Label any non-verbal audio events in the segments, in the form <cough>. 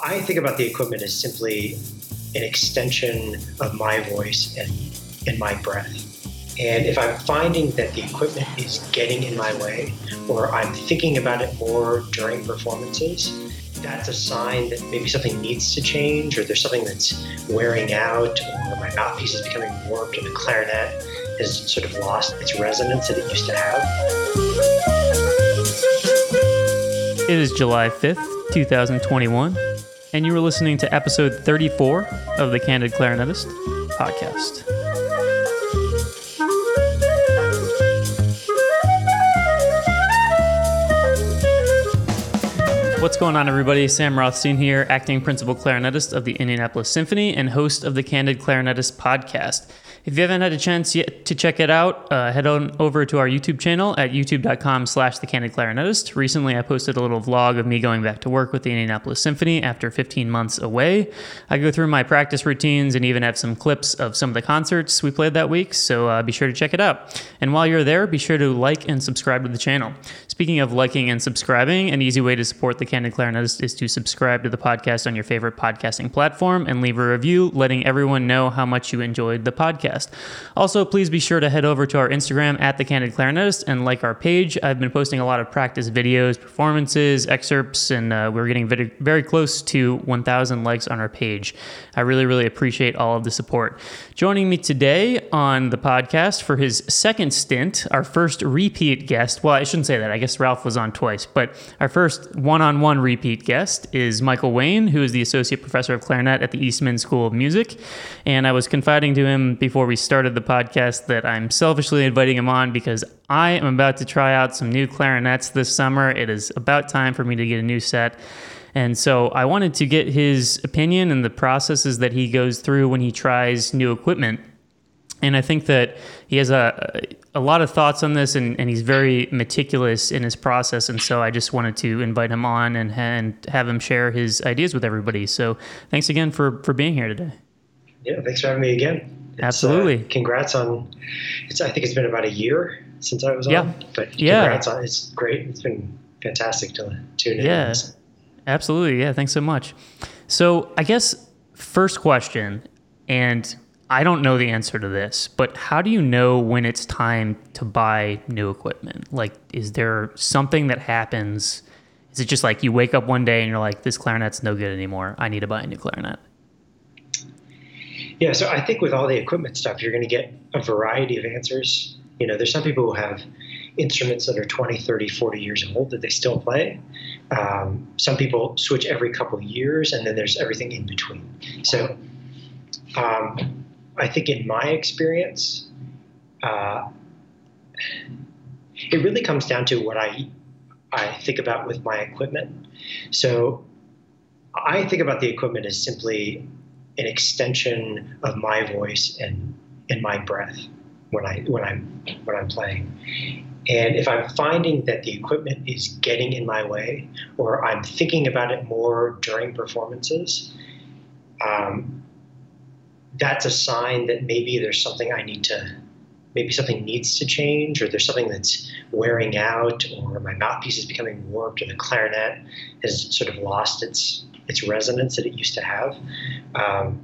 I think about the equipment as simply an extension of my voice and, and my breath. And if I'm finding that the equipment is getting in my way, or I'm thinking about it more during performances, that's a sign that maybe something needs to change, or there's something that's wearing out, or my mouthpiece is becoming warped, or the clarinet has sort of lost its resonance that it used to have. It is July 5th, 2021 and you were listening to episode 34 of the Candid Clarinetist podcast. What's going on, everybody? Sam Rothstein here, acting principal clarinetist of the Indianapolis Symphony and host of the Candid Clarinetist podcast. If you haven't had a chance yet to check it out, uh, head on over to our YouTube channel at youtube.com slash the candid clarinetist. Recently, I posted a little vlog of me going back to work with the Indianapolis Symphony after 15 months away. I go through my practice routines and even have some clips of some of the concerts we played that week, so uh, be sure to check it out. And while you're there, be sure to like and subscribe to the channel. Speaking of liking and subscribing, an easy way to support the Candid Clarinetist is to subscribe to the podcast on your favorite podcasting platform and leave a review letting everyone know how much you enjoyed the podcast podcast. Also, please be sure to head over to our Instagram at The Candid Clarinetist and like our page. I've been posting a lot of practice videos, performances, excerpts, and uh, we're getting very, very close to 1,000 likes on our page. I really, really appreciate all of the support. Joining me today on the podcast for his second stint, our first repeat guest. Well, I shouldn't say that. I guess Ralph was on twice, but our first one on one repeat guest is Michael Wayne, who is the Associate Professor of Clarinet at the Eastman School of Music. And I was confiding to him before before we started the podcast that I'm selfishly inviting him on because I am about to try out some new clarinets this summer. It is about time for me to get a new set. And so I wanted to get his opinion and the processes that he goes through when he tries new equipment. And I think that he has a, a lot of thoughts on this and, and he's very meticulous in his process. And so I just wanted to invite him on and, and have him share his ideas with everybody. So thanks again for, for being here today. Yeah, thanks for having me again. Absolutely. Uh, congrats on. It's. I think it's been about a year since I was yeah. on. But yeah. congrats on. It's great. It's been fantastic to tune in. Yeah. Absolutely. Yeah. Thanks so much. So I guess first question, and I don't know the answer to this, but how do you know when it's time to buy new equipment? Like, is there something that happens? Is it just like you wake up one day and you're like, this clarinet's no good anymore. I need to buy a new clarinet? Yeah, so I think with all the equipment stuff, you're going to get a variety of answers. You know, there's some people who have instruments that are 20, 30, 40 years old that they still play. Um, some people switch every couple years, and then there's everything in between. So um, I think in my experience, uh, it really comes down to what I I think about with my equipment. So I think about the equipment as simply an extension of my voice and and my breath when I when I'm when I'm playing. And if I'm finding that the equipment is getting in my way, or I'm thinking about it more during performances, um, that's a sign that maybe there's something I need to, maybe something needs to change, or there's something that's wearing out, or my mouthpiece is becoming warped, or the clarinet has sort of lost its its resonance that it used to have. Um,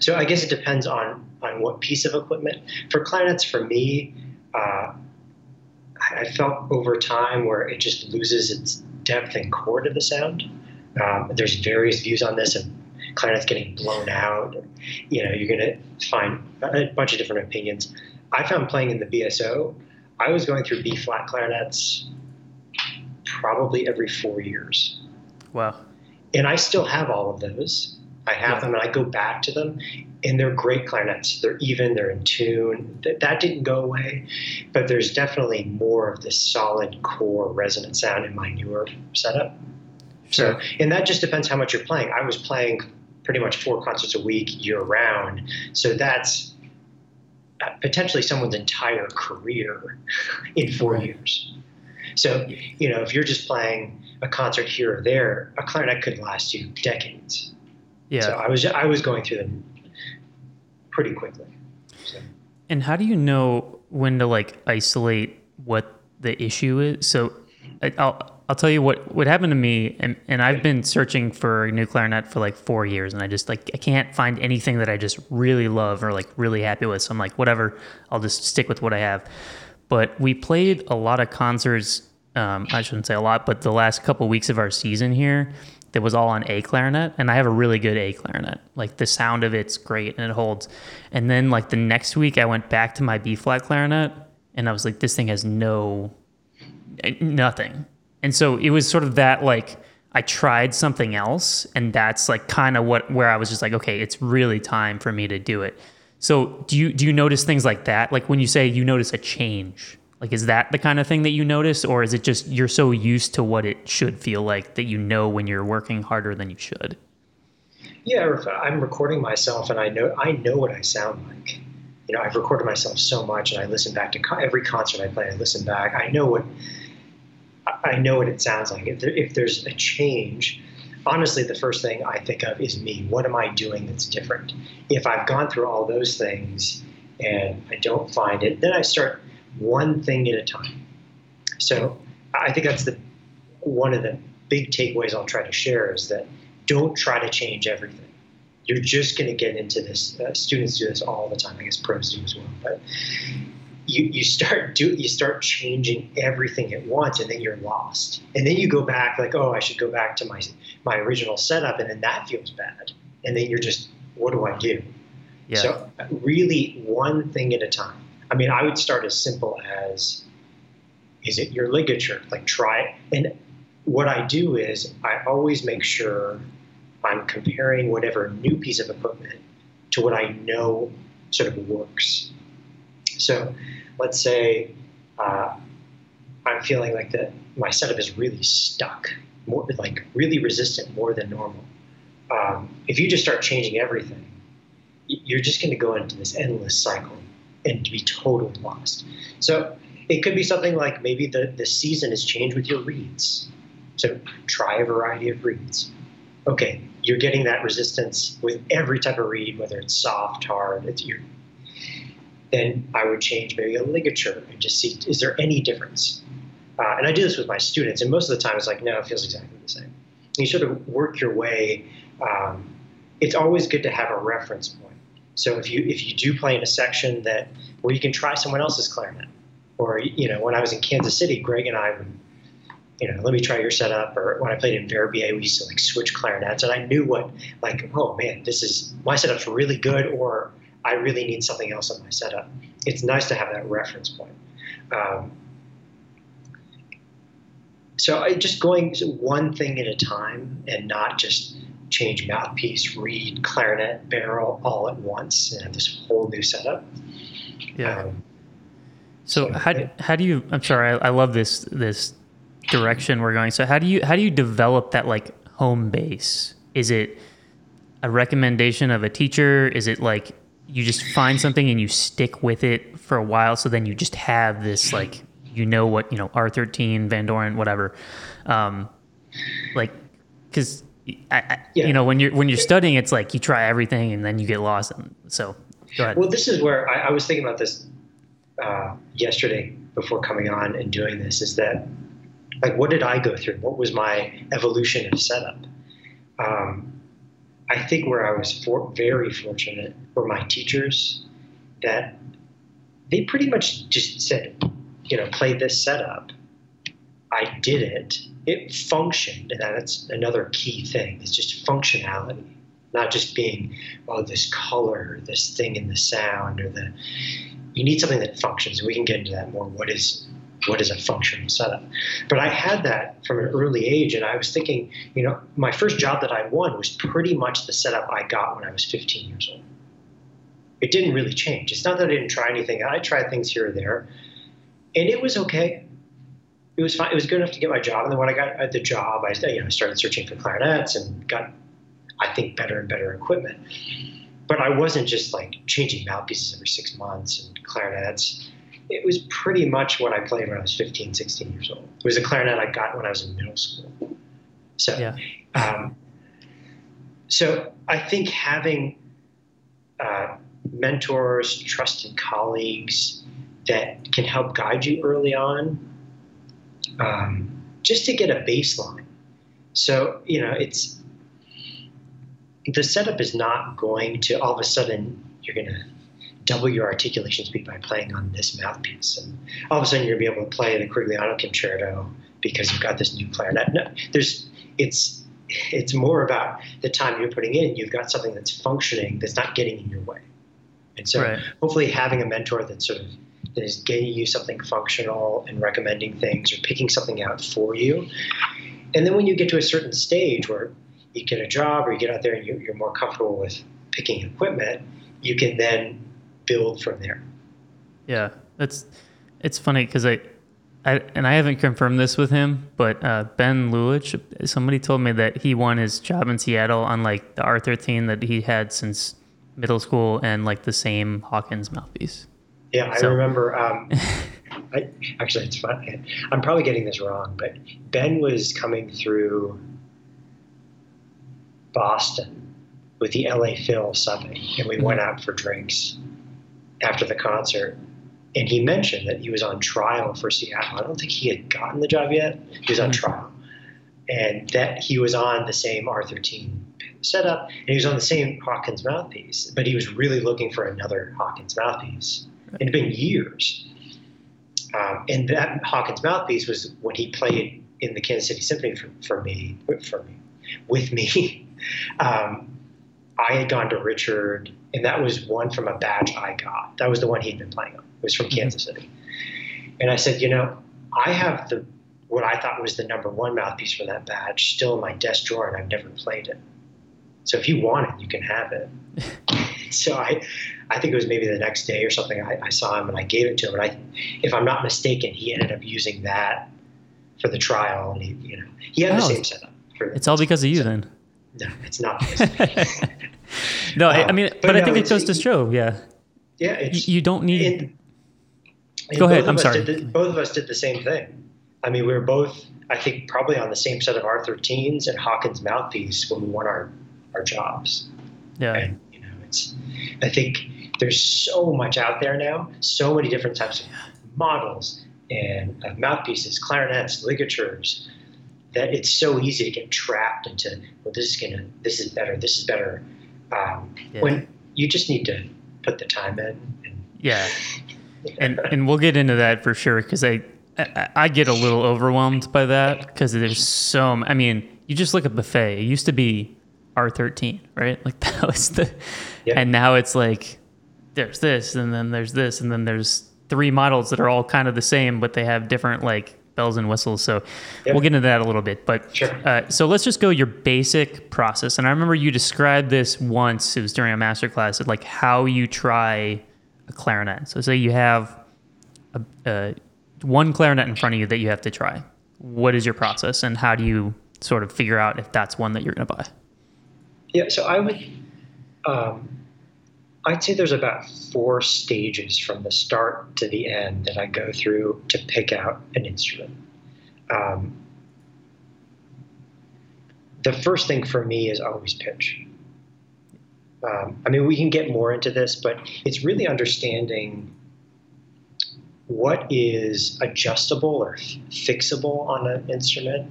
so I guess it depends on on what piece of equipment. For clarinets, for me, uh, I felt over time where it just loses its depth and core to the sound. Um, there's various views on this of clarinets getting blown out. You know, you're going to find a bunch of different opinions. I found playing in the BSO, I was going through B flat clarinets probably every four years. Wow and I still have all of those. I have yeah. them, and I go back to them, and they're great clarinets. They're even, they're in tune. That, that didn't go away, but there's definitely more of this solid core resonant sound in my newer setup. Sure. So, and that just depends how much you're playing. I was playing pretty much four concerts a week year round, so that's uh, potentially someone's entire career <laughs> in four right. years. So, you know, if you're just playing a concert here or there, a clarinet could last you decades. Yeah. So I was I was going through them pretty quickly. So. And how do you know when to like isolate what the issue is? So I'll I'll tell you what what happened to me, and, and I've been searching for a new clarinet for like four years, and I just like I can't find anything that I just really love or like really happy with. So I'm like, whatever, I'll just stick with what I have. But we played a lot of concerts. Um, I shouldn't say a lot, but the last couple weeks of our season here, that was all on A clarinet, and I have a really good A clarinet. Like the sound of it's great and it holds. And then like the next week, I went back to my B flat clarinet, and I was like, this thing has no nothing. And so it was sort of that like I tried something else and that's like kind of what where I was just like okay, it's really time for me to do it. So do you do you notice things like that? Like when you say you notice a change, like is that the kind of thing that you notice or is it just you're so used to what it should feel like that you know when you're working harder than you should? Yeah, I'm recording myself and I know I know what I sound like. You know, I've recorded myself so much and I listen back to every concert I play. I listen back. I know what I know what it sounds like. If, there, if there's a change, honestly, the first thing I think of is me. What am I doing that's different? If I've gone through all those things and I don't find it, then I start one thing at a time. So I think that's the one of the big takeaways I'll try to share is that don't try to change everything. You're just going to get into this. Uh, students do this all the time. I guess pros do as well. But you, you start do you start changing everything at once and then you're lost and then you go back like oh i should go back to my my original setup and then that feels bad and then you're just what do i do yeah. so really one thing at a time i mean i would start as simple as is it your ligature? Like try it and what i do is i always make sure i'm comparing whatever new piece of equipment to what i know sort of works. So let's say uh, I'm feeling like that my setup is really stuck, more like really resistant more than normal. Um, if you just start changing everything, you're just going to go into this endless cycle and to be totally lost. So it could be something like maybe the, the season has changed with your reeds. So try a variety of reeds. Okay, you're getting that resistance with every type of reed, whether it's soft, hard, it's, you're then I would change maybe a ligature and just see is there any difference. Uh, and I do this with my students, and most of the time it's like, no, it feels exactly the same. You sort of work your way. Um, it's always good to have a reference point. So if you if you do play in a section that where you can try someone else's clarinet, or you know, when I was in Kansas City, Greg and I would, you know, let me try your setup. Or when I played in Verbier, we used to like switch clarinets, and I knew what like, oh man, this is my setup's really good, or I really need something else on my setup. It's nice to have that reference point. Um, so I just going one thing at a time and not just change mouthpiece, reed, clarinet, barrel all at once and have this whole new setup. Yeah. Um, so, so how, do, how do you? I'm sorry, I, I love this this direction we're going. So how do you how do you develop that like home base? Is it a recommendation of a teacher? Is it like you just find something and you stick with it for a while. So then you just have this like you know what you know R13, Van Doren, whatever. Um, like because yeah. you know when you're when you're studying, it's like you try everything and then you get lost. And so go ahead. Well, this is where I, I was thinking about this uh, yesterday before coming on and doing this. Is that like what did I go through? What was my evolution of setup? Um, I think where I was for, very fortunate were my teachers that they pretty much just said, you know, play this setup. I did it. It functioned, and that's another key thing. It's just functionality, not just being, oh, this color, this thing in the sound, or the. You need something that functions. We can get into that more. What is what is a functional setup? But I had that from an early age, and I was thinking, you know, my first job that I won was pretty much the setup I got when I was 15 years old. It didn't really change. It's not that I didn't try anything. I tried things here or there, and it was okay. It was fine. It was good enough to get my job. And then when I got at the job, I you know started searching for clarinets and got, I think, better and better equipment. But I wasn't just like changing mouthpieces every six months and clarinets it was pretty much what I played when I was 15, 16 years old. It was a clarinet I got when I was in middle school. So, yeah. um, so I think having uh, mentors, trusted colleagues that can help guide you early on, um, just to get a baseline. So, you know, it's the setup is not going to all of a sudden you're going to double your articulation speed by playing on this mouthpiece. And all of a sudden you're going to be able to play the Corigliano concerto because you've got this new clarinet. No, there's, it's, it's more about the time you're putting in. You've got something that's functioning that's not getting in your way. And so right. hopefully having a mentor that sort of that is getting you something functional and recommending things or picking something out for you. And then when you get to a certain stage where you get a job or you get out there and you're more comfortable with picking equipment, you can then build from there. Yeah, that's it's funny because I, I and I haven't confirmed this with him, but uh, Ben Lulich, somebody told me that he won his job in Seattle on like the R13 that he had since middle school and like the same Hawkins mouthpiece. Yeah, I so. remember. Um, <laughs> I, actually, it's fun. I'm probably getting this wrong, but Ben was coming through Boston with the LA Phil subbing, and we mm-hmm. went out for drinks after the concert. And he mentioned that he was on trial for Seattle. I don't think he had gotten the job yet. He was on mm-hmm. trial, and that he was on the same R13 setup, and he was on the same Hawkins mouthpiece. But he was really looking for another Hawkins mouthpiece. It had been years. Um, and that Hawkins mouthpiece was when he played in the Kansas City Symphony for, for me, for me, with me. <laughs> Um, I had gone to Richard, and that was one from a batch I got. That was the one he'd been playing on. It was from mm-hmm. Kansas City. And I said, you know, I have the what I thought was the number one mouthpiece from that batch still in my desk drawer, and I've never played it. So if you want it, you can have it. <laughs> <laughs> so I, I think it was maybe the next day or something. I, I saw him and I gave it to him. And I, if I'm not mistaken, he ended up using that for the trial, and he, you know, he had oh, the same setup. For it's all because of you, then. No, it's not. <laughs> <laughs> no, um, I mean, but, but I no, think it goes to show, yeah. Yeah, you, don't need. Go ahead. I'm sorry. The, both of us did the same thing. I mean, we were both, I think, probably on the same set of R13s and Hawkins mouthpiece when we won our our jobs. Yeah. And, I think there's so much out there now, so many different types of models and uh, mouthpieces, clarinets, ligatures, that it's so easy to get trapped into well this is gonna this is better this is better. Um, yeah. when you just need to put the time in and, yeah. And and we'll get into that for sure because I, I, I get a little overwhelmed by that because there's so I mean you just look at buffet. It used to be R13 right like <laughs> that was the yeah. and now it's like there's this and then there's this and then there's three models that are all kind of the same but they have different like bells and whistles. So we'll get into that a little bit. But sure. uh, so let's just go your basic process. And I remember you described this once. It was during a master class of like how you try a clarinet. So say you have a, a, one clarinet in front of you that you have to try. What is your process, and how do you sort of figure out if that's one that you're going to buy? Yeah. So I would. Um, I'd say there's about four stages from the start to the end that I go through to pick out an instrument. Um, the first thing for me is always pitch. Um, I mean, we can get more into this, but it's really understanding what is adjustable or fixable on an instrument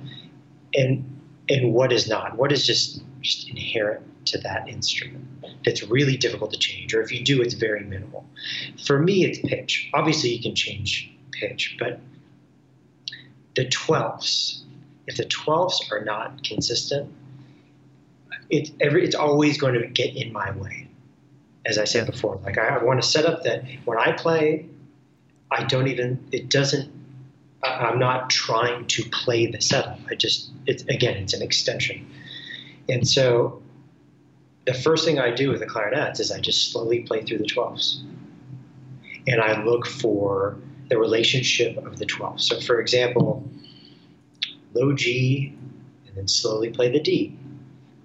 and and what is not. What is just, just inherent to that instrument that's really difficult to change, or if you do, it's very minimal. For me, it's pitch. Obviously, you can change pitch, but the 12ths, if the 12ths are not consistent, it's every it's always going to get in my way. As I said before, like I, I want to set up that when I play, I don't even it doesn't. I'm not trying to play the setup. I just it's again it's an extension, and so the first thing I do with the clarinets is I just slowly play through the 12s. And I look for the relationship of the 12s. So, for example, low G and then slowly play the D.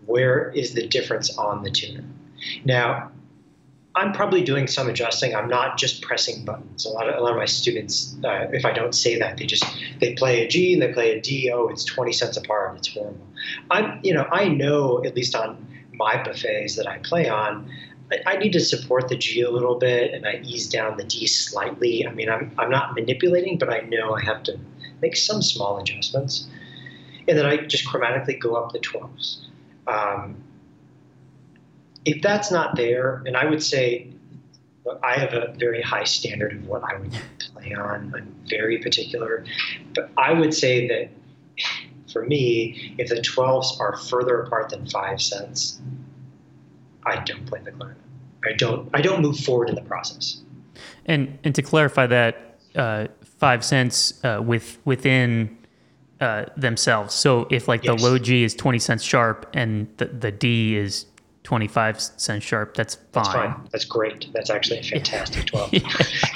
Where is the difference on the tuner? Now, I'm probably doing some adjusting. I'm not just pressing buttons. A lot of a lot of my students, uh, if I don't say that, they just they play a G and they play a D. Oh, it's 20 cents apart. It's horrible. I'm you know I know at least on my buffets that I play on, I, I need to support the G a little bit and I ease down the D slightly. I mean, I'm, I'm not manipulating, but I know I have to make some small adjustments. and then I just chromatically go up the 12s. Um, if that's not there, and I would say I have a very high standard of what I would play on. I'm very particular. But I would say that for me, if the 12s are further apart than five cents, I don't play the clarinet. I don't. I don't move forward in the process. And and to clarify that, uh, five cents uh, with within uh, themselves. So if like yes. the low G is twenty cents sharp and the the D is 25 cents sharp, that's fine. That's fine. That's great. That's actually a fantastic 12. <laughs> yeah.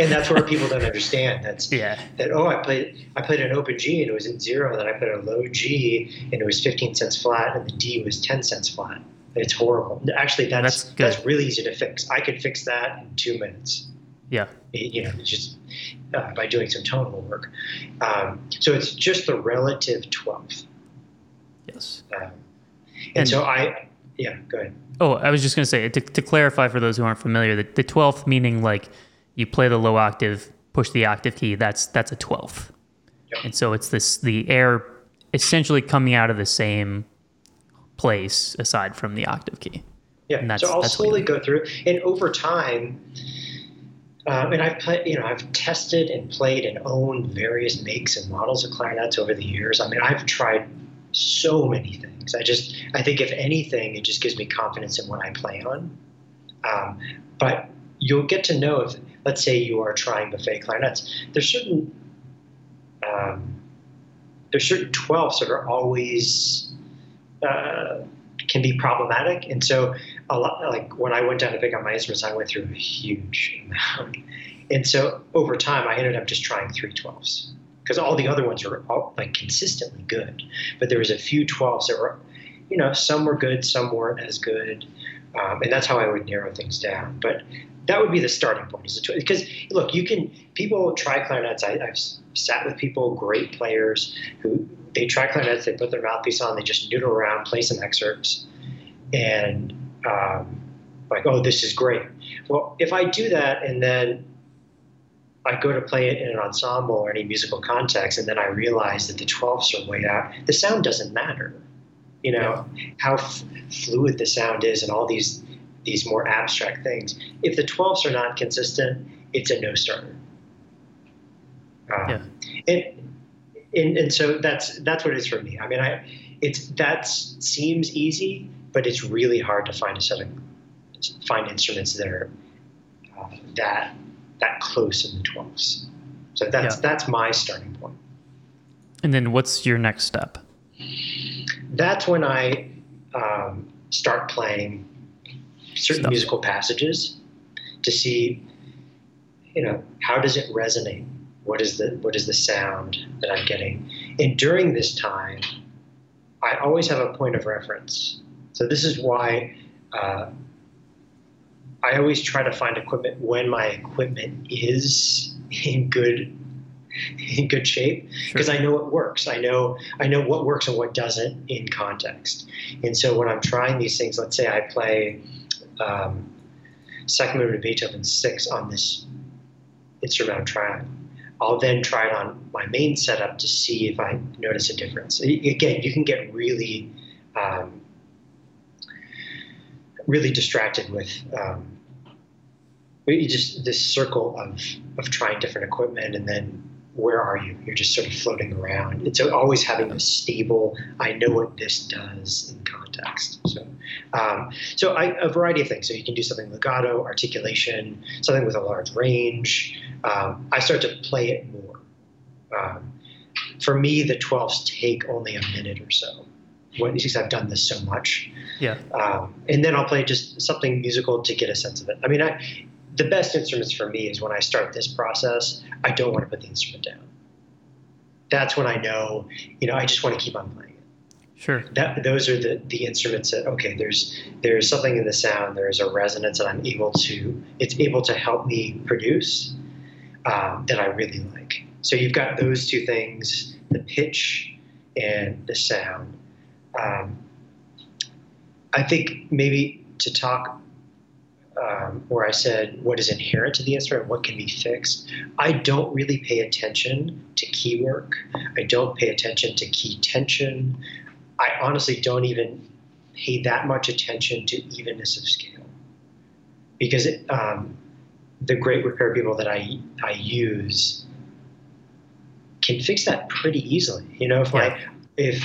And that's where people don't understand. That's yeah. that oh I played I played an open G and it was in zero, then I played a low G and it was 15 cents flat and the D was 10 cents flat. It's horrible. Actually that's that's, that's really easy to fix. I could fix that in two minutes. Yeah. You know, just uh, by doing some tonal work. Um, so it's just the relative 12th. Yes. Um, and, and so I yeah, go ahead. Oh, I was just going to say to, to clarify for those who aren't familiar, the, the twelfth meaning like you play the low octave, push the octave key. That's that's a twelfth, yep. and so it's this the air essentially coming out of the same place aside from the octave key. Yeah, so I'll slowly go through, and over time, um, and I've played, you know, I've tested and played and owned various makes and models of clarinets over the years. I mean, I've tried so many things. I just, I think if anything, it just gives me confidence in what I play on. Um, but you'll get to know if, let's say, you are trying buffet clarinets. There's certain, um, there's certain twelfths that are always uh, can be problematic, and so a lot. Like when I went down to pick up my instruments, I went through a huge amount, and so over time, I ended up just trying three twelfths because all the other ones are all, like consistently good. But there was a few 12s that were, you know, some were good, some weren't as good, um, and that's how I would narrow things down. But that would be the starting point. Is because look, you can people try clarinets. I, I've sat with people, great players, who they try clarinets, they put their mouthpiece on, they just noodle around, play some excerpts, and um, like, oh, this is great. Well, if I do that and then I go to play it in an ensemble or any musical context, and then I realize that the 12ths are way out. The sound doesn't matter. You know how f- fluid the sound is, and all these these more abstract things. If the 12ths are not consistent, it's a no starter. Um, yeah. And, and and so that's that's what it is for me. I mean, I it's that seems easy, but it's really hard to find a set of find instruments that are uh, that that close in the 12s. So that's yeah. that's my starting point. And then what's your next step? That's when I um, start playing certain Stuff. musical passages to see, you know, how does it resonate? What is the what is the sound that I'm getting? And during this time, I always have a point of reference. So this is why uh, I always try to find equipment when my equipment is in good in good shape because sure. I know it works. I know I know what works and what doesn't in context. And so when I'm trying these things, let's say I play um, second movement of Beethoven six on this instrument I'm trying. I'll then try it on my main setup to see if I notice a difference. Again, you can get really um, really distracted with um, you just this circle of of trying different equipment and then where are you? You're just sort of floating around. It's always having a stable. I know what this does in context. So, um, so I, a variety of things. So you can do something legato, articulation, something with a large range. Um, I start to play it more. Um, for me, the 12s take only a minute or so what because I've done this so much. Yeah. Um, and then I'll play just something musical to get a sense of it. I mean, I, the best instruments for me is when I start this process, I don't want to put the instrument down. That's when I know, you know, I just want to keep on playing it. Sure. That those are the, the instruments that okay, there's there's something in the sound, there is a resonance that I'm able to it's able to help me produce um, that I really like. So you've got those two things, the pitch and the sound um, I think maybe to talk um, where I said what is inherent to the instrument, what can be fixed. I don't really pay attention to key work. I don't pay attention to key tension. I honestly don't even pay that much attention to evenness of scale because it, um, the great repair people that I I use can fix that pretty easily. You know, if yeah. like if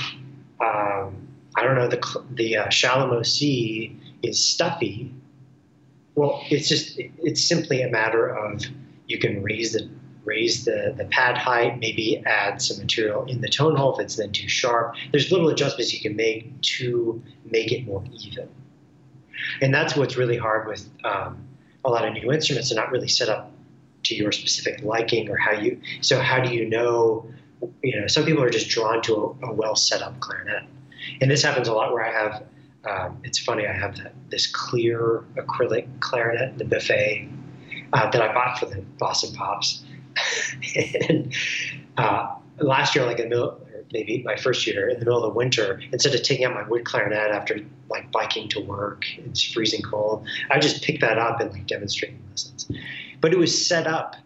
um, I don't know the the uh, chalumeau C is stuffy, well, it's just it's simply a matter of you can raise the raise the, the pad height, maybe add some material in the tone hole if it's then too sharp. There's little adjustments you can make to make it more even. And that's what's really hard with um, a lot of new instruments. They're not really set up to your specific liking or how you. So how do you know? You know, some people are just drawn to a, a well set up clarinet, and this happens a lot where I have. Um, it's funny. I have this clear acrylic clarinet, in the Buffet, uh, that I bought for the Boston Pops, <laughs> and uh, last year, like in the middle, maybe my first year in the middle of the winter, instead of taking out my wood clarinet after like biking to work, it's freezing cold, I just picked that up and like demonstrating lessons. But it was set up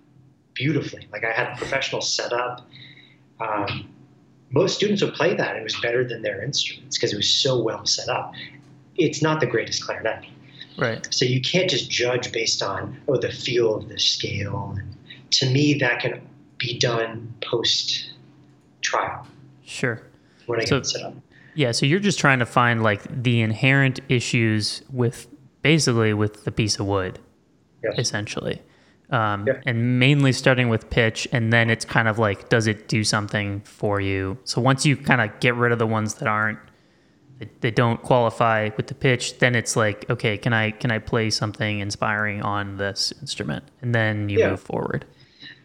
beautifully. Like I had a professional setup. Um, most students would play that. It was better than their instruments because it was so well set up. It's not the greatest clarinet. Right. So you can't just judge based on oh the feel of the scale. And to me, that can be done post trial. Sure. When I so, get set up. Yeah, so you're just trying to find like the inherent issues with basically with the piece of wood, yes. essentially. Um, yeah. And mainly starting with pitch, and then it's kind of like, does it do something for you? So once you kind of get rid of the ones that aren't, that don't qualify with the pitch, then it's like, okay, can I can I play something inspiring on this instrument, and then you yeah. move forward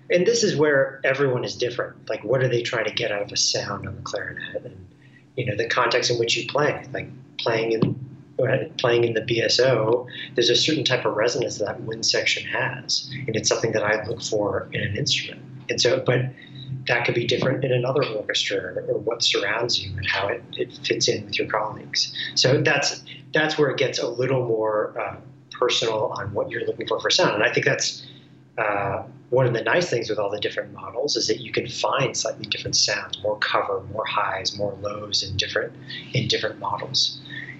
and this is where everyone is different. Like, what are they trying to get out of a sound on the clarinet, and you know, the context in which you play. Like playing in playing in the BSO, there's a certain type of resonance that wind section has, and it's something that I look for in an instrument. And so, but that could be different in another orchestra or what surrounds you and how it, it fits in with your colleagues. So that's that's where it gets a little more uh, personal on what you're looking for for sound, and I think that's uh, one of the nice things with all the different models is that you can find slightly different sounds, more cover, more highs, more lows in different in different models,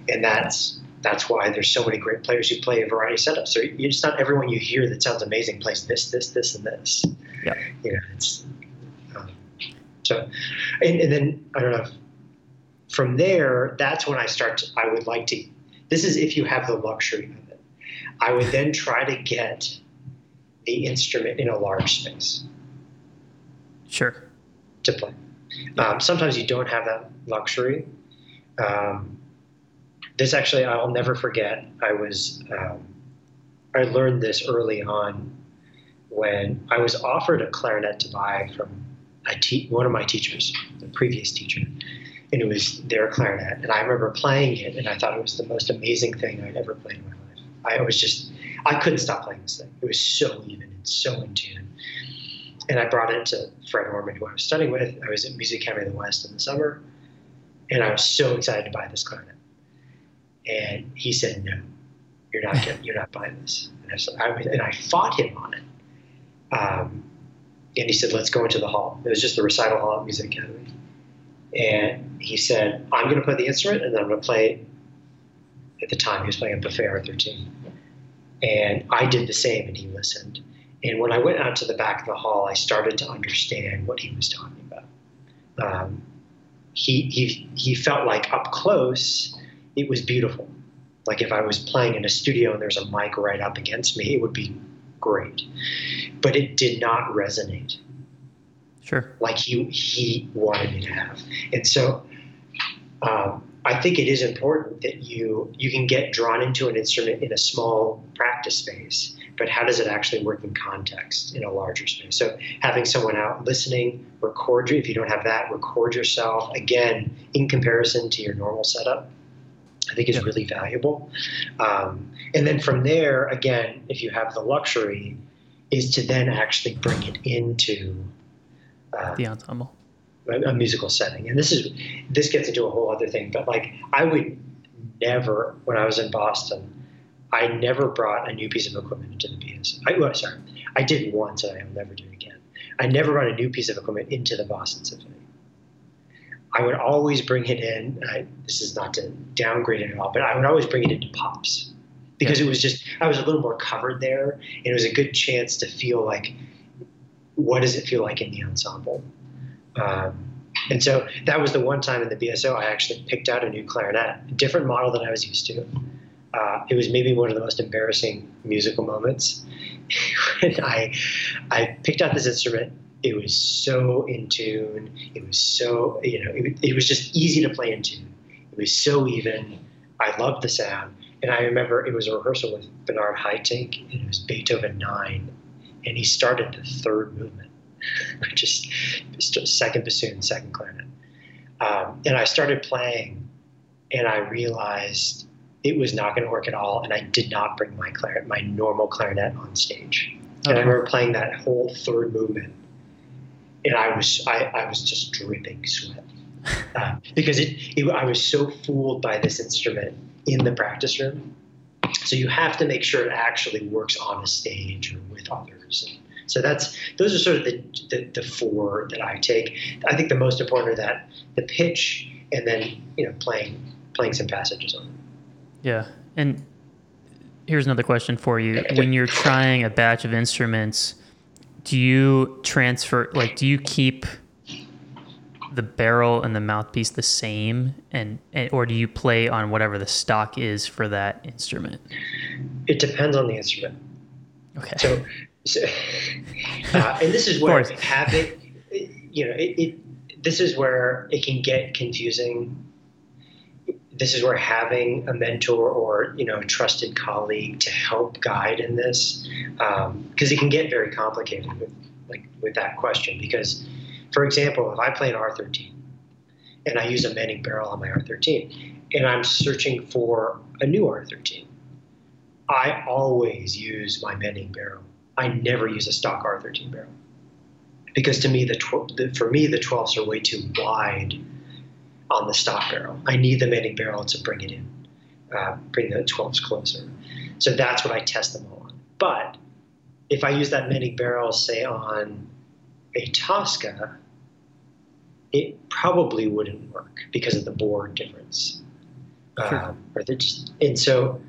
and that's that's why there's so many great players who play a variety of setups. So it's not everyone you hear that sounds amazing plays this, this, this, and this. Yeah, you know, it's um, so, and, and then I don't know. From there, that's when I start. To, I would like to. This is if you have the luxury of it. I would then try to get the instrument in a large space. Sure. To play. Um, sometimes you don't have that luxury. Um, this actually, I'll never forget. I was, um, I learned this early on when I was offered a clarinet to buy from te- one of my teachers, the previous teacher, and it was their clarinet. And I remember playing it, and I thought it was the most amazing thing I'd ever played in my life. I was just I couldn't stop playing this thing. It was so even and so in tune. And I brought it to Fred Ormand, who I was studying with. I was at Music Academy of the West in the summer, and I was so excited to buy this clarinet. And he said, "No, you're not getting, you're not buying this." And I, I, and I fought him on it. Um, and he said, "Let's go into the hall." It was just the recital hall at Music Academy. And he said, "I'm going to play the instrument, and then I'm going to play." At the time, he was playing a Buffet R13 and I did the same, and he listened. And when I went out to the back of the hall, I started to understand what he was talking about. Um, he, he, he felt like up close, it was beautiful. Like if I was playing in a studio and there's a mic right up against me, it would be great. But it did not resonate. Sure. Like he, he wanted me to have. And so um, I think it is important that you you can get drawn into an instrument in a small practice space, but how does it actually work in context in a larger space? So having someone out listening, record you if you don't have that, record yourself again in comparison to your normal setup. I think is yeah. really valuable. Um, and then from there, again, if you have the luxury, is to then actually bring it into uh, the ensemble a, musical setting. And this is this gets into a whole other thing. But like I would never, when I was in Boston, I never brought a new piece of equipment into the BSO. I, well, sorry, I did once, and I'll never do it again. I never brought a new piece of equipment into the Boston Symphony. I would always bring it in. I, this is not to downgrade it at all, but I would always bring it into pops because it was just I was a little more covered there, and it was a good chance to feel like what does it feel like in the ensemble. Um, and so that was the one time in the BSO I actually picked out a new clarinet, a different model than I was used to. Uh, it was maybe one of the most embarrassing musical moments <laughs> when I I picked out this instrument. It was so in tune. It was so you know it, it was just easy to play in tune. It was so even. I loved the sound, and I remember it was a rehearsal with Bernard Haitink, and it was Beethoven nine, and he started the third movement, <laughs> which is second bassoon, second clarinet. Um, and I started playing, and I realized it was not going to work at all, and I did not bring my clarinet, my normal clarinet, on stage. And I remember playing that whole third movement, and I was I, I was just dripping sweat uh, because it, it I was so fooled by this instrument in the practice room. So you have to make sure it actually works on a stage or with others. And so that's those are sort of the, the, the four that I take. I think the most important are that the pitch and then you know playing playing some passages on it. Yeah, and here's another question for you: When you're trying a batch of instruments, do you transfer like do you keep the barrel and the mouthpiece the same and, and, or do you play on whatever the stock is for that instrument? It depends on the instrument. Okay. So, so uh, and this is where having you know it, it, this is where it can get confusing this is where having a mentor or you know a trusted colleague to help guide in this because um, it can get very complicated with like with that question because for example, if I play an R13 and I use a Manning barrel on my R13 and I'm searching for a new R13, I always use my Manning barrel. I never use a stock R13 barrel because to me the, tw- the for me the 12s are way too wide on the stock barrel. I need the Manning barrel to bring it in, uh, bring the 12s closer. So that's what I test them all on. But if I use that Manning barrel, say on a Tosca, it probably wouldn't work because of the bore difference. Sure. Um, or just, and so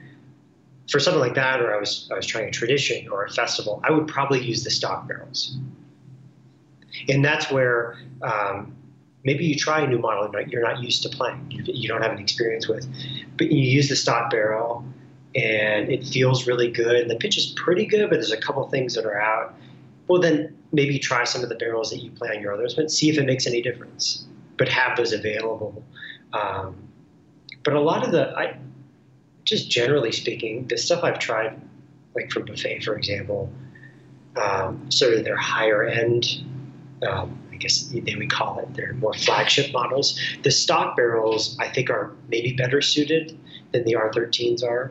for something like that, or I was I was trying a tradition or a festival, I would probably use the stock barrels. And that's where um, maybe you try a new model and you're not used to playing, you, don't have an experience with, but you use the stock barrel and it feels really good. And the pitch is pretty good, but there's a couple things that are out well, then maybe try some of the barrels that you play on your other instruments, see if it makes any difference, but have those available. Um, but a lot of the, I just generally speaking, the stuff I've tried, like from Buffet, for example, um, sort of their higher end, um, guess they would call it, their more flagship models. The stock barrels, I think, are maybe better suited than the R13s are.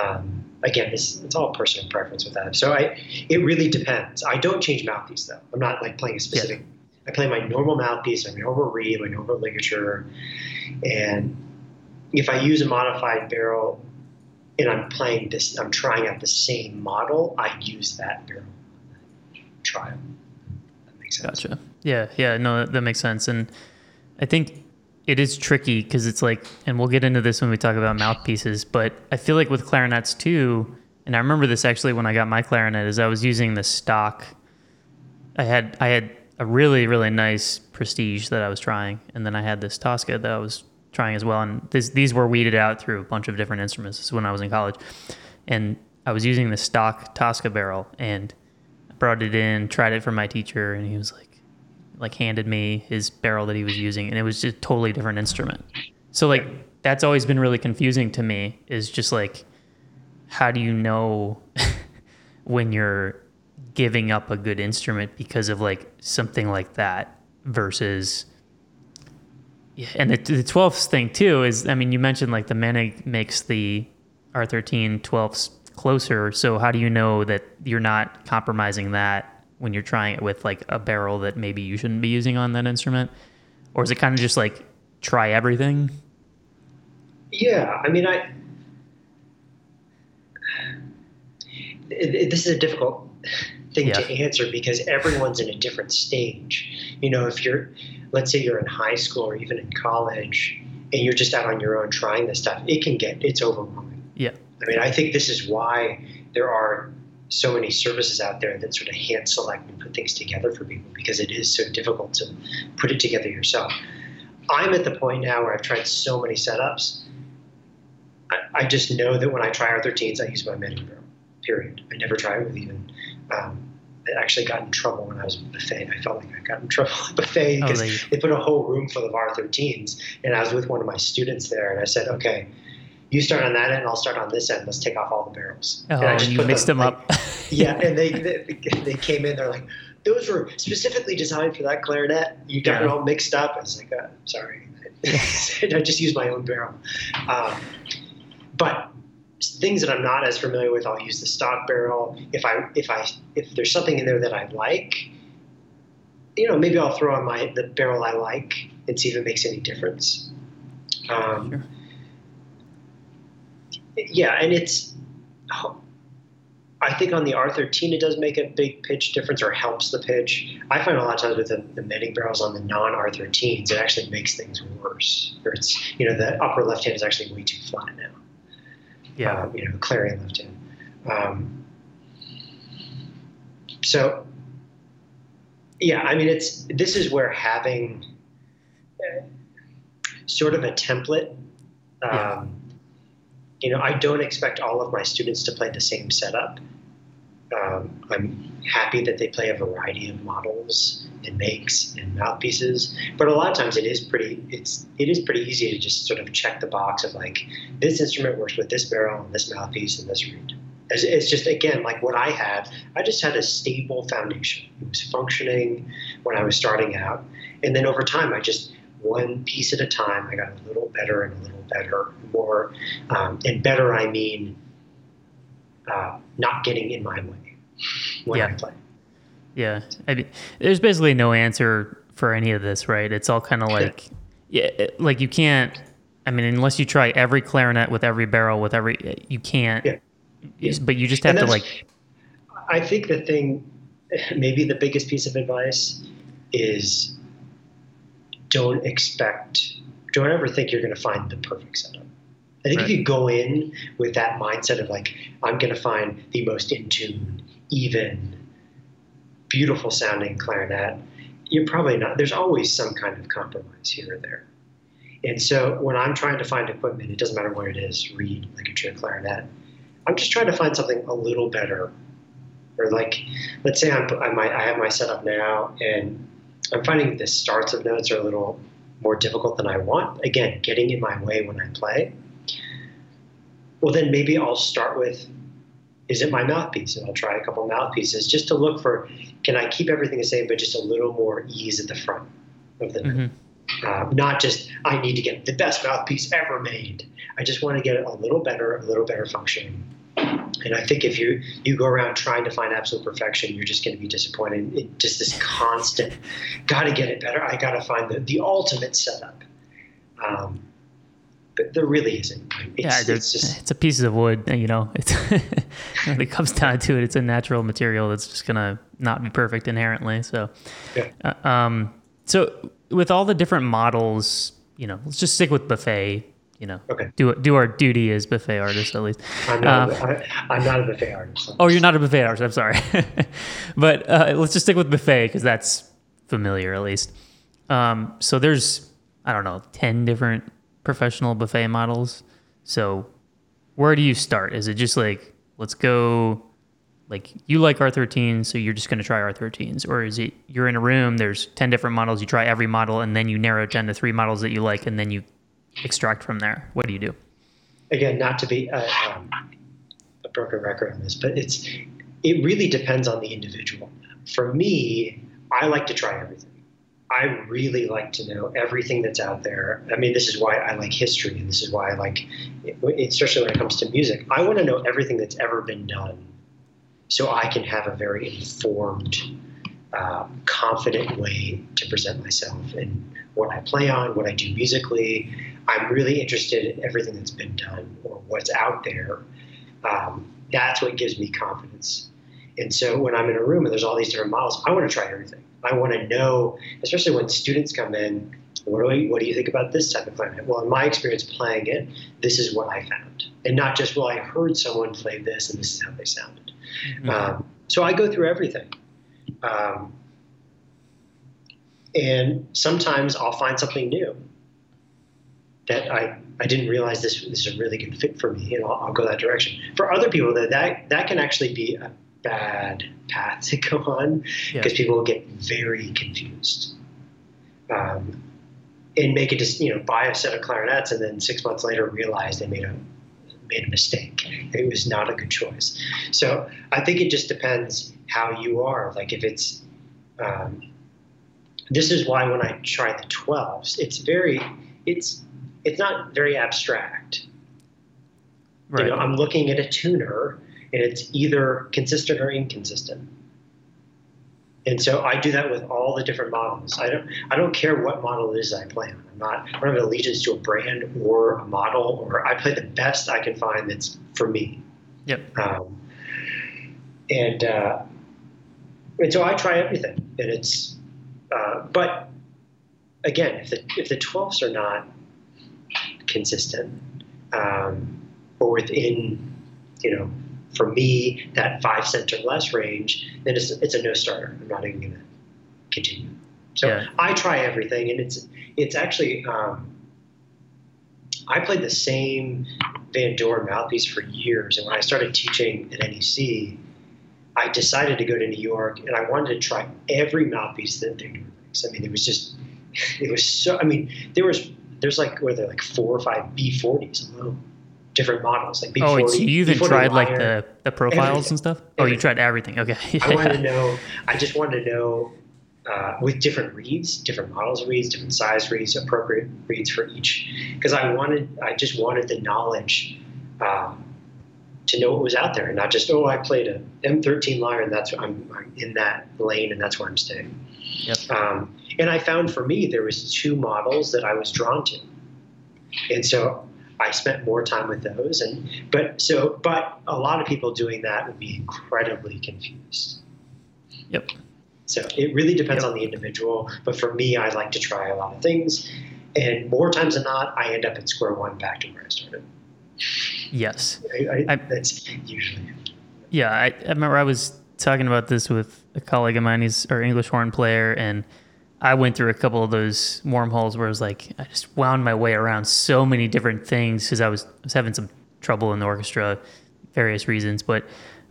Um, again, this it's all personal preference with that. So I, it really depends. I don't change mouthpiece though. I'm not like playing a specific. Yeah. I play my normal mouthpiece, my normal reed, my normal ligature, and if I use a modified barrel and I'm playing this, I'm trying out the same model, I use that barrel trial. That makes sense. Gotcha. Yeah, yeah, no, that makes sense, and I think it is tricky because it's like, and we'll get into this when we talk about mouthpieces, but I feel like with clarinets too, and I remember this actually when I got my clarinet, is I was using the stock. I had I had a really really nice Prestige that I was trying, and then I had this Tosca that I was trying as well, and this, these were weeded out through a bunch of different instruments. This is when I was in college, and I was using the stock Tosca barrel, and I brought it in, tried it for my teacher, and he was like like handed me his barrel that he was using, and it was just a totally different instrument. So like that's always been really confusing to me. Is just like how do you know <laughs> when you're giving up a good instrument because of like something like that versus yeah, and the, the 12th thing too is I mean you mentioned like the Manning makes the R13 12ths closer so how do you know that you're not compromising that when you're trying it with like a barrel that maybe you shouldn't be using on that instrument? Or is it kind of just like try everything? Yeah, I mean, I this is a difficult thing yeah. to answer because everyone's in a different stage. You know, if you're, let's say you're in high school or even in college, and you're just out on your own trying this stuff, it can get it's overwhelming. Yeah. I mean, I think this is why there are so many services out there that sort of hand select and put things together for people because it is so difficult to put it together yourself. I'm at the point now where I've tried so many setups. I, I just know that when I try R13s, I use my Moennig. Period. I never try it with even. Um, I actually got in trouble when I was at the buffet. I felt like I got in trouble at buffet because oh, they... they put a whole room full of R13s, and I was with one of my students there, and I said, "Okay, you start on that end, I'll start on this end. Let's take off all the barrels. Oh, and I just you mixed them, them like, up. <laughs> yeah, and they, they, they came in. They're like, those were specifically designed for that clarinet. You got yeah. it all mixed up. I was like, uh, sorry, <laughs> I just used my own barrel. Um, but things that I'm not as familiar with, I'll use the stock barrel. If I if I if there's something in there that I like, you know, maybe I'll throw on my the barrel I like and see if it makes any difference. Um, sure yeah, and it's. I think on the R13 it does make a big pitch difference or helps the pitch. I find a lot of times with the, the Moennig barrels on the non R13s, it actually makes things worse. Or it's you know the upper left hand is actually way too flat now. Yeah, um, you know, clarion left hand. Um, so yeah, I mean it's this is where having uh, sort of a template. Um, yeah you know, I don't expect all of my students to play the same setup. Um, I'm happy that they play a variety of models and makes and mouthpieces, but a lot of times it is pretty it's it is pretty easy to just sort of check the box of like this instrument works with this barrel and this mouthpiece and this reed. It's, it's just again like what I had. I just had a stable foundation. It was functioning when I was starting out, and then over time I just one piece at a time. I got a little better and a little better, more, um, and better I mean uh, not getting in my way when yeah. I play. Yeah, I mean, there's basically no answer for any of this, right? It's all kind of like, yeah, it, like you can't. I mean, unless you try every clarinet with every barrel with every, you can't. Yeah. But you just have to like. I think the thing, maybe the biggest piece of advice is don't expect, don't ever think you're going to find the perfect setup. I think right. if you go in with that mindset of like, I'm going to find the most in tune, even, beautiful sounding clarinet, you're probably not. There's always some kind of compromise here or there. And so when I'm trying to find equipment, it doesn't matter what it is, reed, ligature, clarinet, I'm just trying to find something a little better. Or like, let's say I'm, I, might, I have my setup now and I'm finding the starts of notes are a little more difficult than I want. Again, getting in my way when I play. Well, then maybe I'll start with is it my mouthpiece? And I'll try a couple mouthpieces just to look for can I keep everything the same, but just a little more ease at the front of the mm-hmm. Uh, not just I need to get the best mouthpiece ever made. I just want to get it a little better, a little better functioning. And I think if you you go around trying to find absolute perfection, you're just going to be disappointed. It, just this constant, got to get it better. I got to find the, the ultimate setup. Um, but there really isn't. It's, yeah, it's, just, it's a piece of wood. You know, <laughs> it's when it comes down to it, it's a natural material that's just gonna not be perfect inherently. So, yeah. Uh, um, so with all the different models, you know, let's just stick with buffet you know, okay. do do our duty as buffet artists at least. I'm not, um, I, am not a buffet artist. Oh, you're not a buffet artist. I'm sorry, <laughs> but uh, let's just stick with buffet because that's familiar at least. Um, so there's I don't know ten different professional buffet models. So where do you start? Is it just like let's go? Like you like R13, so you're just going to try R13s, or is it you're in a room? There's ten different models. You try every model, and then you narrow it down to three models that you like, and then you extract from there? What do you do? Again, not to be a, um, a broken record on this, but it's it really depends on the individual. For me, I like to try everything. I really like to know everything that's out there. I mean, this is why I like history, and this is why I like, especially when it comes to music. I want to know everything that's ever been done, so I can have a very informed, uh, confident way to present myself and what I play on, what I do musically, I'm really interested in everything that's been done or what's out there. Um, that's what gives me confidence. And so when I'm in a room and there's all these different models, I want to try everything. I want to know, especially when students come in, what do, you, what do you think about this type of clarinet? Well, in my experience playing it, this is what I found. And not just, well, I heard someone play this and this is how they sounded. Mm-hmm. Um, so I go through everything. Um, and sometimes I'll find something new that I, I didn't realize this, this is a really good fit for me, and I'll, I'll go that direction. For other people, that, that, that can actually be a bad path <laughs> to go on because yeah. people get very confused. Um, and make it just, you know, buy a set of clarinets and then six months later realize they made a made a mistake. It was not a good choice. So I think it just depends how you are. Like if it's, um, this is why when I try the 12s, it's very, it's, it's not very abstract. Right. You know, I'm looking at a tuner and it's either consistent or inconsistent. And so I do that with all the different models. I don't I don't care what model it is I play on. I'm not I don't have an allegiance to a brand or a model or I play the best I can find that's for me. Yep. Um, and uh, and so I try everything, and it's uh, but again, if the if the twelves are not consistent um, or within you know for me, that five cent or less range, then it's, it's a no starter. I'm not even going to continue. So yeah. I try everything, and it's it's actually um, I played the same Vandoren mouthpiece for years, and when I started teaching at NEC, I decided to go to New York, and I wanted to try every mouthpiece that Vandoren makes. I mean, it was just <laughs> it was so. I mean, there was there's like were there like four or five B40s alone different models. Like B40, oh, so you even tried like the, the profiles everything. and stuff? Oh, you tried everything. Okay. I wanted to <laughs> know, I just wanted to know uh, with different reeds, different models of reeds, different size reeds, appropriate reeds for each. Because I wanted, I just wanted the knowledge um, to know what was out there and not just, oh, I played a M13 lyre and that's, I'm, I'm in that lane and that's where I'm staying. Yep. Um, and I found for me, there was two models that I was drawn to. And so I spent more time with those. And but so but a lot of people doing that would be incredibly confused. Yep. So it really depends yep. on the individual. But for me, I like to try a lot of things, and more times than not, I end up at square one, back to where I started. Yes, I, I, I, that's usually. Yeah, I, I remember I was talking about this with a colleague of mine. He's our English horn player, and I went through a couple of those wormholes where it was like I just wound my way around so many different things because I was, I was having some trouble in the orchestra, various reasons. But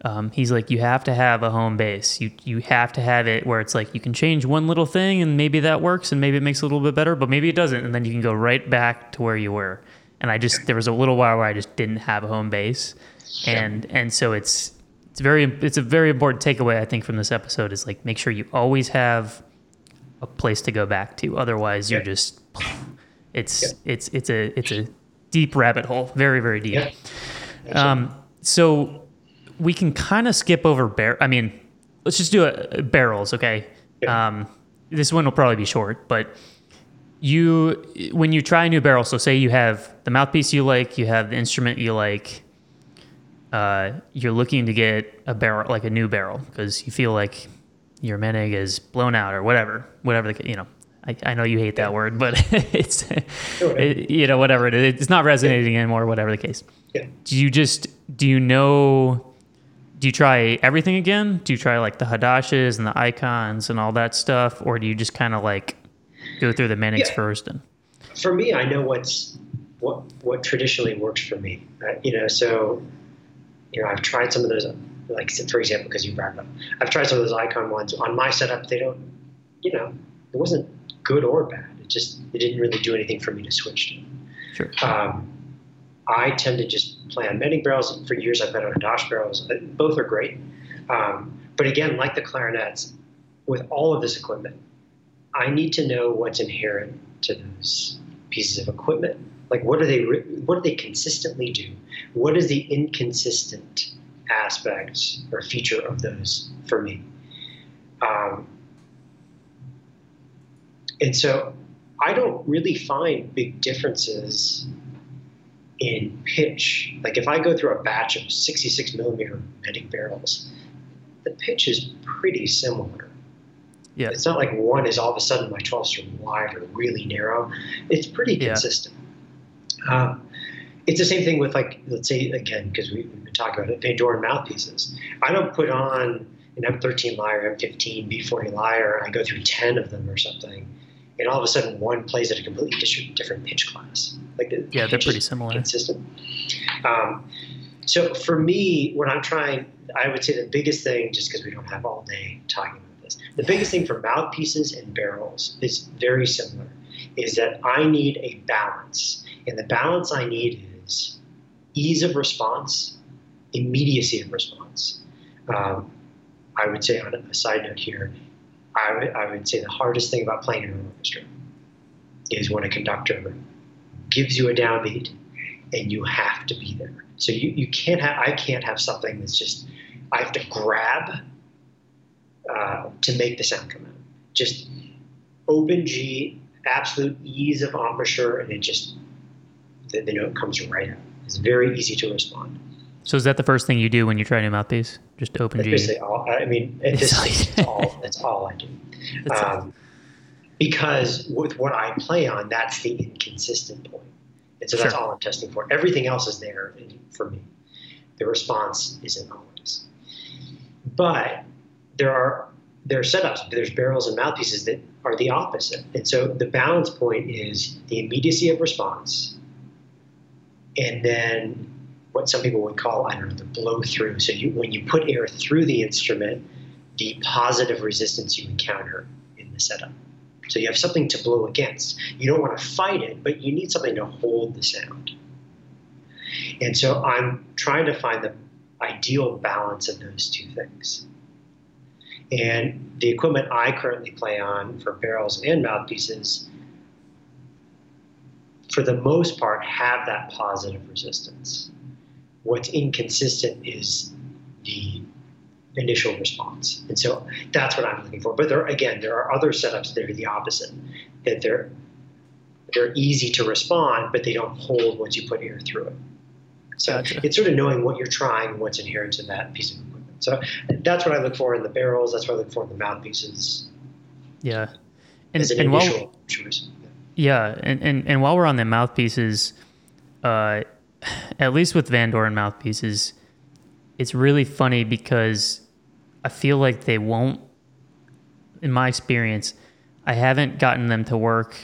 um, he's like, you have to have a home base. You you have to have it where it's like you can change one little thing and maybe that works and maybe it makes it a little bit better, but maybe it doesn't, and then you can go right back to where you were. And I just there was a little while where I just didn't have a home base, and and so it's it's very it's a very important takeaway I think from this episode is like make sure you always have a place to go back to. Otherwise, you're just it's yeah. it's it's a it's a deep rabbit hole, very very deep. Yeah. Um, so we can kind of skip over bar. I mean, let's just do a, a barrels, okay? Yeah. Um, this one will probably be short, but you when you try a new barrel, so say you have the mouthpiece you like, you have the instrument you like. Uh, you're looking to get a barrel, like a new barrel, because you feel like your Moennig is blown out or whatever, whatever the you know. I, I know you hate that word, but <laughs> it's it, you know whatever it is. It's not resonating yeah. anymore. Whatever the case. Yeah. Do you just do you know? Do you try everything again? Do you try like the hadashes and the icons and all that stuff, or do you just kind of like go through the Moennigs yeah. first? And for me, I know what's what what traditionally works for me. Uh, you know, so you know I've tried some of those like for example, because you brought up, I've tried some of those icon ones on my setup. They don't, you know, it wasn't good or bad. It just it didn't really do anything for me to switch to. Sure. Um, I tend to just play on Moennig barrels. For years, I've been on Hadash barrels. Both are great. Um, but again, like the clarinets, with all of this equipment, I need to know what's inherent to those pieces of equipment. Like, what do they what do they consistently do? What is the inconsistent aspect or feature of those for me. Um, and so I don't really find big differences in pitch. Like if I go through a batch of 66 millimeter Moennig barrels, the pitch is pretty similar. Yeah. It's not like one is all of a sudden my 12 string wide or really narrow. It's pretty Yeah. consistent. Um, it's the same thing with like, let's say again, because we, we've been talking about it, Vandoren mouthpieces. I don't put on an M13 lyre, M15, B40 lyre, I go through 10 of them or something, and all of a sudden one plays at a completely different pitch class. Like the Yeah, they're pretty similar. consistent. Um, so for me, when I'm trying, I would say the biggest thing, just because we don't have all day talking about this, the biggest thing for mouthpieces and barrels is very similar. Is that I need a balance, and the balance I need is ease of response, immediacy of response. Um, I would say on a side note here, I would, would say the hardest thing about playing in an orchestra is when a conductor gives you a downbeat and you have to be there. So you, you can't have I can't have something that's just I have to grab uh, to make the sound come out. Just open G, absolute ease of embouchure, and it just the, the note comes right out. It's very easy to respond. So is that the first thing you do when you try new mouthpiece? Just open That's G. basically all. I mean, at this It's it's all. <laughs> That's all I do. Um, because with what I play on, that's the inconsistent point. And so that's Sure. all I'm testing for. Everything else is there for me. The response isn't always. But there are there are setups. There's barrels and mouthpieces that are the opposite. And so the balance point is the immediacy of response, and then what some people would call I don't know the blow through. So you, when you put air through the instrument, the positive resistance you encounter in the setup. So you have something to blow against. You don't want to fight it, but you need something to hold the sound. And so I'm trying to find the ideal balance of those two things. And the equipment I currently play on for barrels and mouthpieces, for the most part, have that positive resistance. What's inconsistent is the initial response. And so that's what I'm looking for. But there, again, there are other setups that are the opposite, that they're they're easy to respond, but they don't hold once you put air through it. So Gotcha. it's sort of knowing what you're trying and what's inherent to that piece of equipment. So that's what I look for in the barrels. That's what I look for in the mouthpieces. Yeah. And, an and while, initial choice. Yeah, and, and, and while we're on the mouthpieces, uh, at least with Vandoren mouthpieces, it's really funny because I feel like they won't, in my experience, I haven't gotten them to work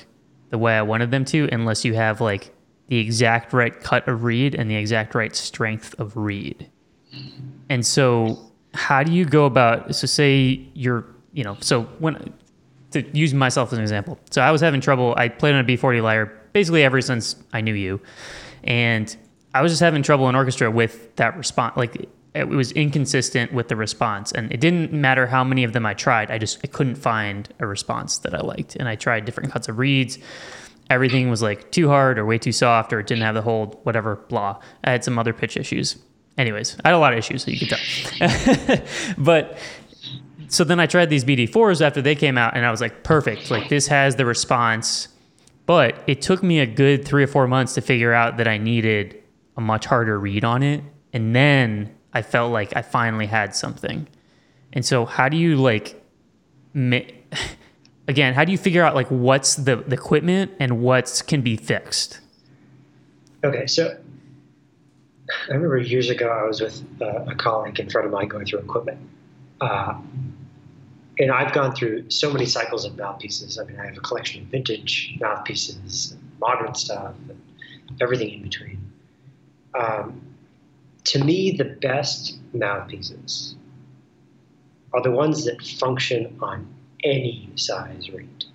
the way I wanted them to unless you have like the exact right cut of reed and the exact right strength of reed. And so, how do you go about? So, say you're, you know, so when to use myself as an example. So I was having trouble. I played on a B40 lyre basically ever since I knew you, and I was just having trouble in orchestra with that response. Like it was inconsistent with the response, and it didn't matter how many of them I tried. I just I couldn't find a response that I liked, and I tried different cuts of reeds. Everything was like too hard or way too soft or it didn't have the hold, whatever, blah. I had some other pitch issues. Anyways, I had a lot of issues, so you could tell. <laughs> but so then I tried these BD4s after they came out, and I was like, perfect. Like this has the response. But it took me a good three or four months to figure out that I needed a much harder reed on it. And then I felt like I finally had something. And so, how do you like, <laughs> again, how do you figure out like what's the, the equipment and what can be fixed? Okay, so I remember years ago I was with uh, a colleague in front of mine going through equipment. Uh, and I've gone through so many cycles of mouthpieces. I mean, I have a collection of vintage mouthpieces, modern stuff, and everything in between. Um, to me, the best mouthpieces are the ones that function on any size reed.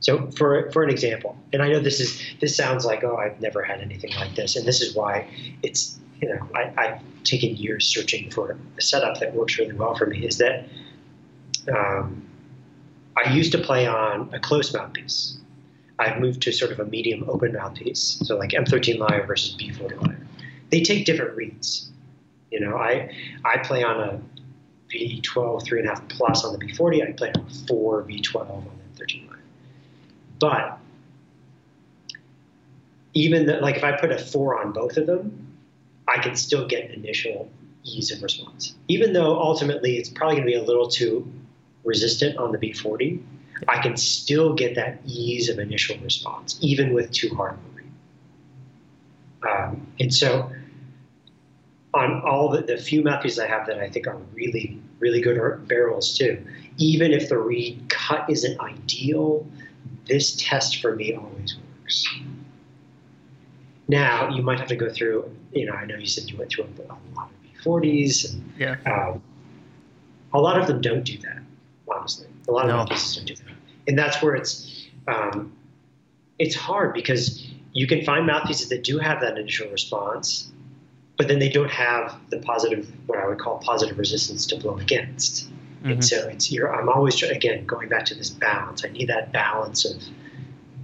So, for for an example, and I know this is this sounds like oh I've never had anything like this, and this is why it's you know I, I've taken years searching for a setup that works really well for me. Is that um, I used to play on a close mouthpiece. I've moved to sort of a medium open mouthpiece, so like M13 lyre versus B40 lyre. They take different reeds. You know, I I play on a V12 three and a half plus on the B40. I play on a four V12 on the M13 lyre. But even the, like if I put a four on both of them, I can still get initial ease of response. Even though ultimately it's probably going to be a little too resistant on the B40, I can still get that ease of initial response, even with too hard moving. Um, and so, on all the, the few mouthpieces I have that I think are really, really good barrels too, even if the reed cut isn't ideal, this test for me always works. Now, you might have to go through, you know, I know you said you went through a, lot of B40s. And, yeah. Um, a lot of them don't do that, honestly. A lot of no. mouthpieces don't do that. And that's where it's, um, it's hard because you can find mouthpieces that do have that initial response, but then they don't have the positive, what I would call positive resistance to blow against. Mm-hmm. And so it's you're, I'm always again going back to this balance. I need that balance of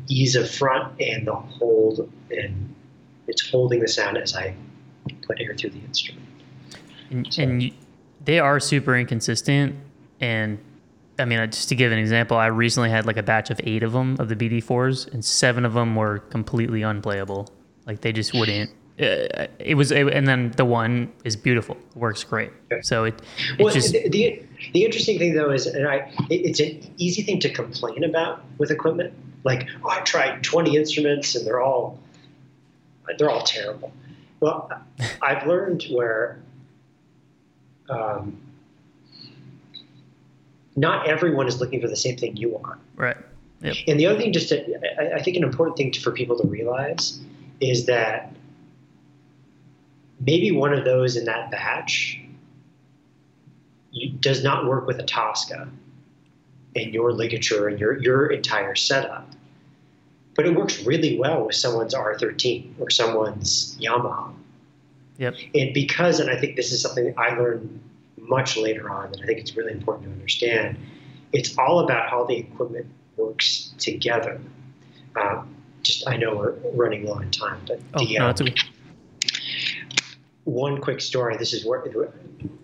ease of front and the hold, and it's holding the sound as I put air through the instrument. And, so. and you, they are super inconsistent. And I mean, just to give an example, I recently had like a batch of eight of them of the BD4s, and seven of them were completely unplayable. Like they just wouldn't uh, it was, it, and then the one is beautiful, works great. So it, it well, just the, the, the interesting thing though is, and I, it, it's an easy thing to complain about with equipment. Like, oh, I tried 20 instruments and they're all, they're all terrible. Well, I've learned where, um, not everyone is looking for the same thing you are. Right. Yep. And the other thing, just to, I, I think an important thing to, for people to realize is that maybe one of those in that batch does not work with a Tosca and your ligature and your, your entire setup. But it works really well with someone's R13 or someone's Yamaha. Yep. And because, and I think this is something I learned much later on, and I think it's really important to understand, it's all about how the equipment works together. Um, just, I know we're running low on time, but oh, the, no, okay one quick story. This is where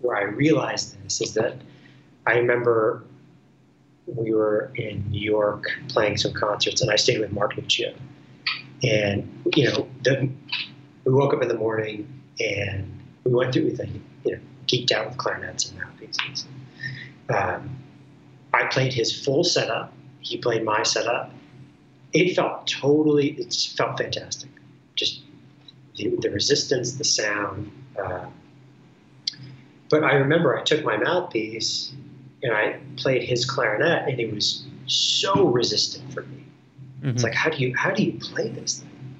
where I realized this is that I remember we were in New York playing some concerts, and I stayed with Mark Nuccio. And you know, the, we woke up in the morning and we went through the you know geeked out with clarinets and mouthpieces. Um, I played his full setup. He played my setup. It felt totally. It felt fantastic. Just the, the resistance, the sound. Uh, but I remember I took my mouthpiece and I played his clarinet, and it was so resistant for me. Mm-hmm. It's like, how do you how do you play this thing?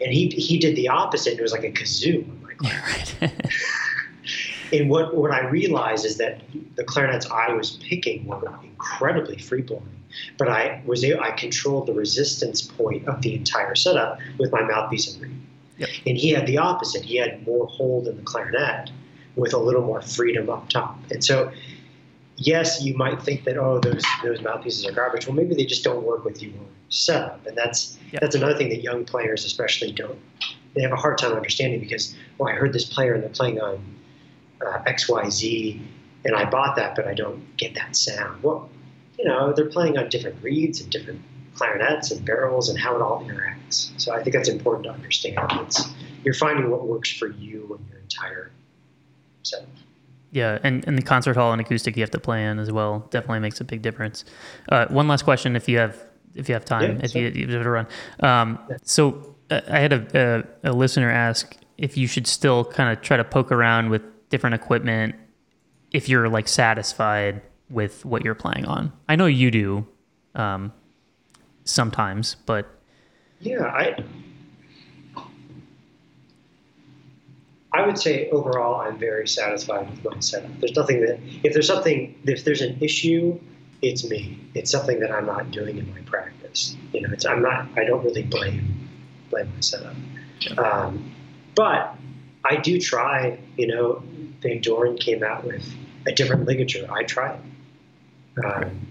And he he did the opposite. It was like a kazoo. I'm like, <laughs> yeah, right. <laughs> and what what I realized is that the clarinets I was picking were incredibly free flowing, but I was I controlled the resistance point of the entire setup with my mouthpiece and reed. Yep. And he had the opposite. He had more hold in the clarinet with a little more freedom up top. And so, yes, you might think that oh, those those mouthpieces are garbage. Well, maybe they just don't work with your setup, and that's yep. that's another thing that young players especially don't. They have a hard time understanding because well, I heard this player and they're playing on uh, X Y Z, and I bought that, but I don't get that sound. Well, you know, they're playing on different reeds and different clarinets and barrels and how it all interacts. So I think that's important to understand. It's, you're finding what works for you and your entire setup. Yeah, and, and the concert hall and acoustic you have to play in as well definitely makes a big difference. Uh, one last question, if you have if you have time, yeah, if you, you have to run. Um, yeah. So uh, I had a, a, a listener ask if you should still kind of try to poke around with different equipment if you're like satisfied with what you're playing on. I know you do. Um, sometimes, but yeah, I I would say overall I'm very satisfied with my setup. There's nothing that if there's something if there's an issue, it's me. It's something that I'm not doing in my practice. You know, it's I'm not I don't really blame blame my setup. Um, but I do try, you know, Vandoren came out with a different ligature. I try it. Um,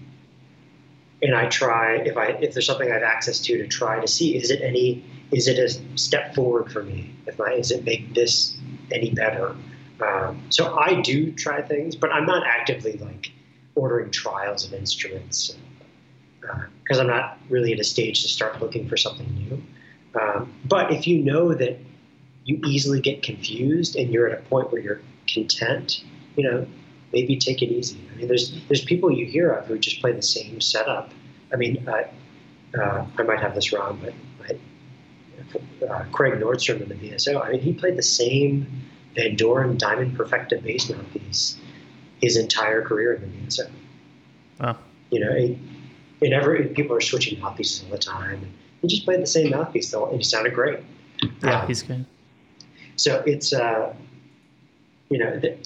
and I try if I if there's something I have access to to try to see is it any is it a step forward for me? If I is it make this any better? Um, so I do try things, but I'm not actively like ordering trials of instruments because uh, I'm not really at a stage to start looking for something new. Um, but if you know that you easily get confused and you're at a point where you're content, you know, maybe take it easy. I mean, there's there's people you hear of who just play the same setup. I mean, uh, uh, I might have this wrong, but uh, Craig Nordstrom in the BSO, I mean, he played the same Vandoren Diamond Perfecta bass mouthpiece his entire career in the. Wow. You know, it, and every people are switching mouthpieces all the time. He just played the same mouthpiece though, and he sounded great. Yeah, um, he's good. So it's uh, you know the,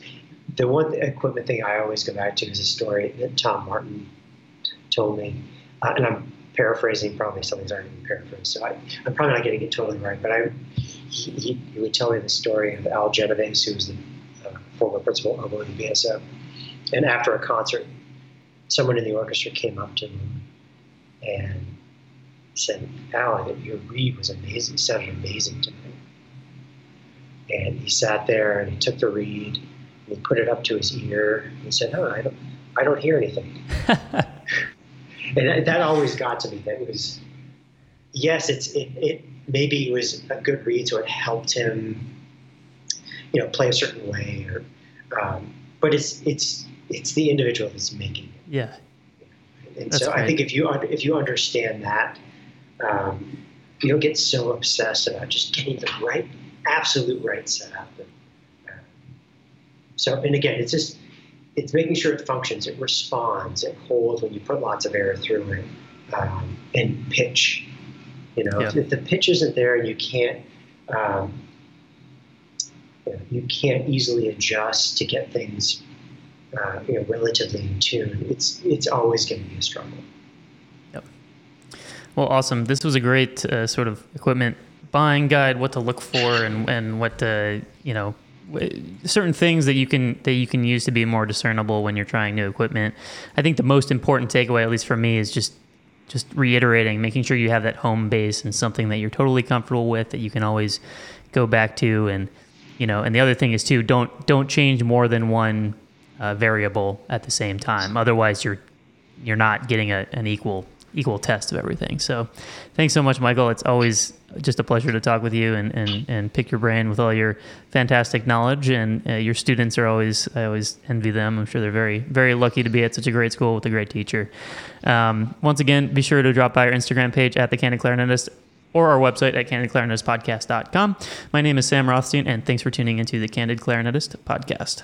the one equipment thing I always go back to is a story that Tom Martin told me, uh, and I'm paraphrasing probably something's already been paraphrased, so I, am probably not getting it totally right. But I he, he, would tell me the story of Al Genovese, who was the uh, former principal of BSO, and after a concert, someone in the orchestra came up to him and said, Al, your reed was amazing, sounded amazing to me. And he sat there and he took the reed and he put it up to his ear and he said, Oh, I don't, I don't hear anything. <laughs> and that always got to me. That it was, yes, it's it, it maybe it was a good reed, so it helped him, you know, play a certain way, or, um, but it's it's it's the individual that's making it. Yeah. And that's so I think if you if you understand that, um, you don't get so obsessed about just getting the right, absolute right setup. And, uh, so, and again, it's just it's making sure it functions, it responds, it holds when you put lots of air through it, um, and pitch. You know, yeah. if the pitch isn't there and you can't, um, you can't easily adjust to get things, uh, you know, relatively in tune. It's it's always going to be a struggle. Yep. Well, awesome. This was a great uh, sort of equipment buying guide, what to look for, and and what to you know certain things that you can that you can use to be more discernible when you're trying new equipment. I think the most important takeaway, at least for me, is just just reiterating, making sure you have that home base and something that you're totally comfortable with that you can always go back to, and you know. And the other thing is too, don't don't change more than one uh, variable at the same time. Otherwise, you're you're not getting a, an equal equal test of everything. So, thanks so much, Michael. It's always just a pleasure to talk with you and, and, and pick your brain with all your fantastic knowledge. And uh, your students are always, I always envy them. I'm sure they're very, very lucky to be at such a great school with a great teacher. Um, once again, be sure to drop by our Instagram page at the Candid Clarinetist or our website at candidclarinetistpodcast.com. My name is Sam Rothstein, and thanks for tuning into the Candid Clarinetist podcast.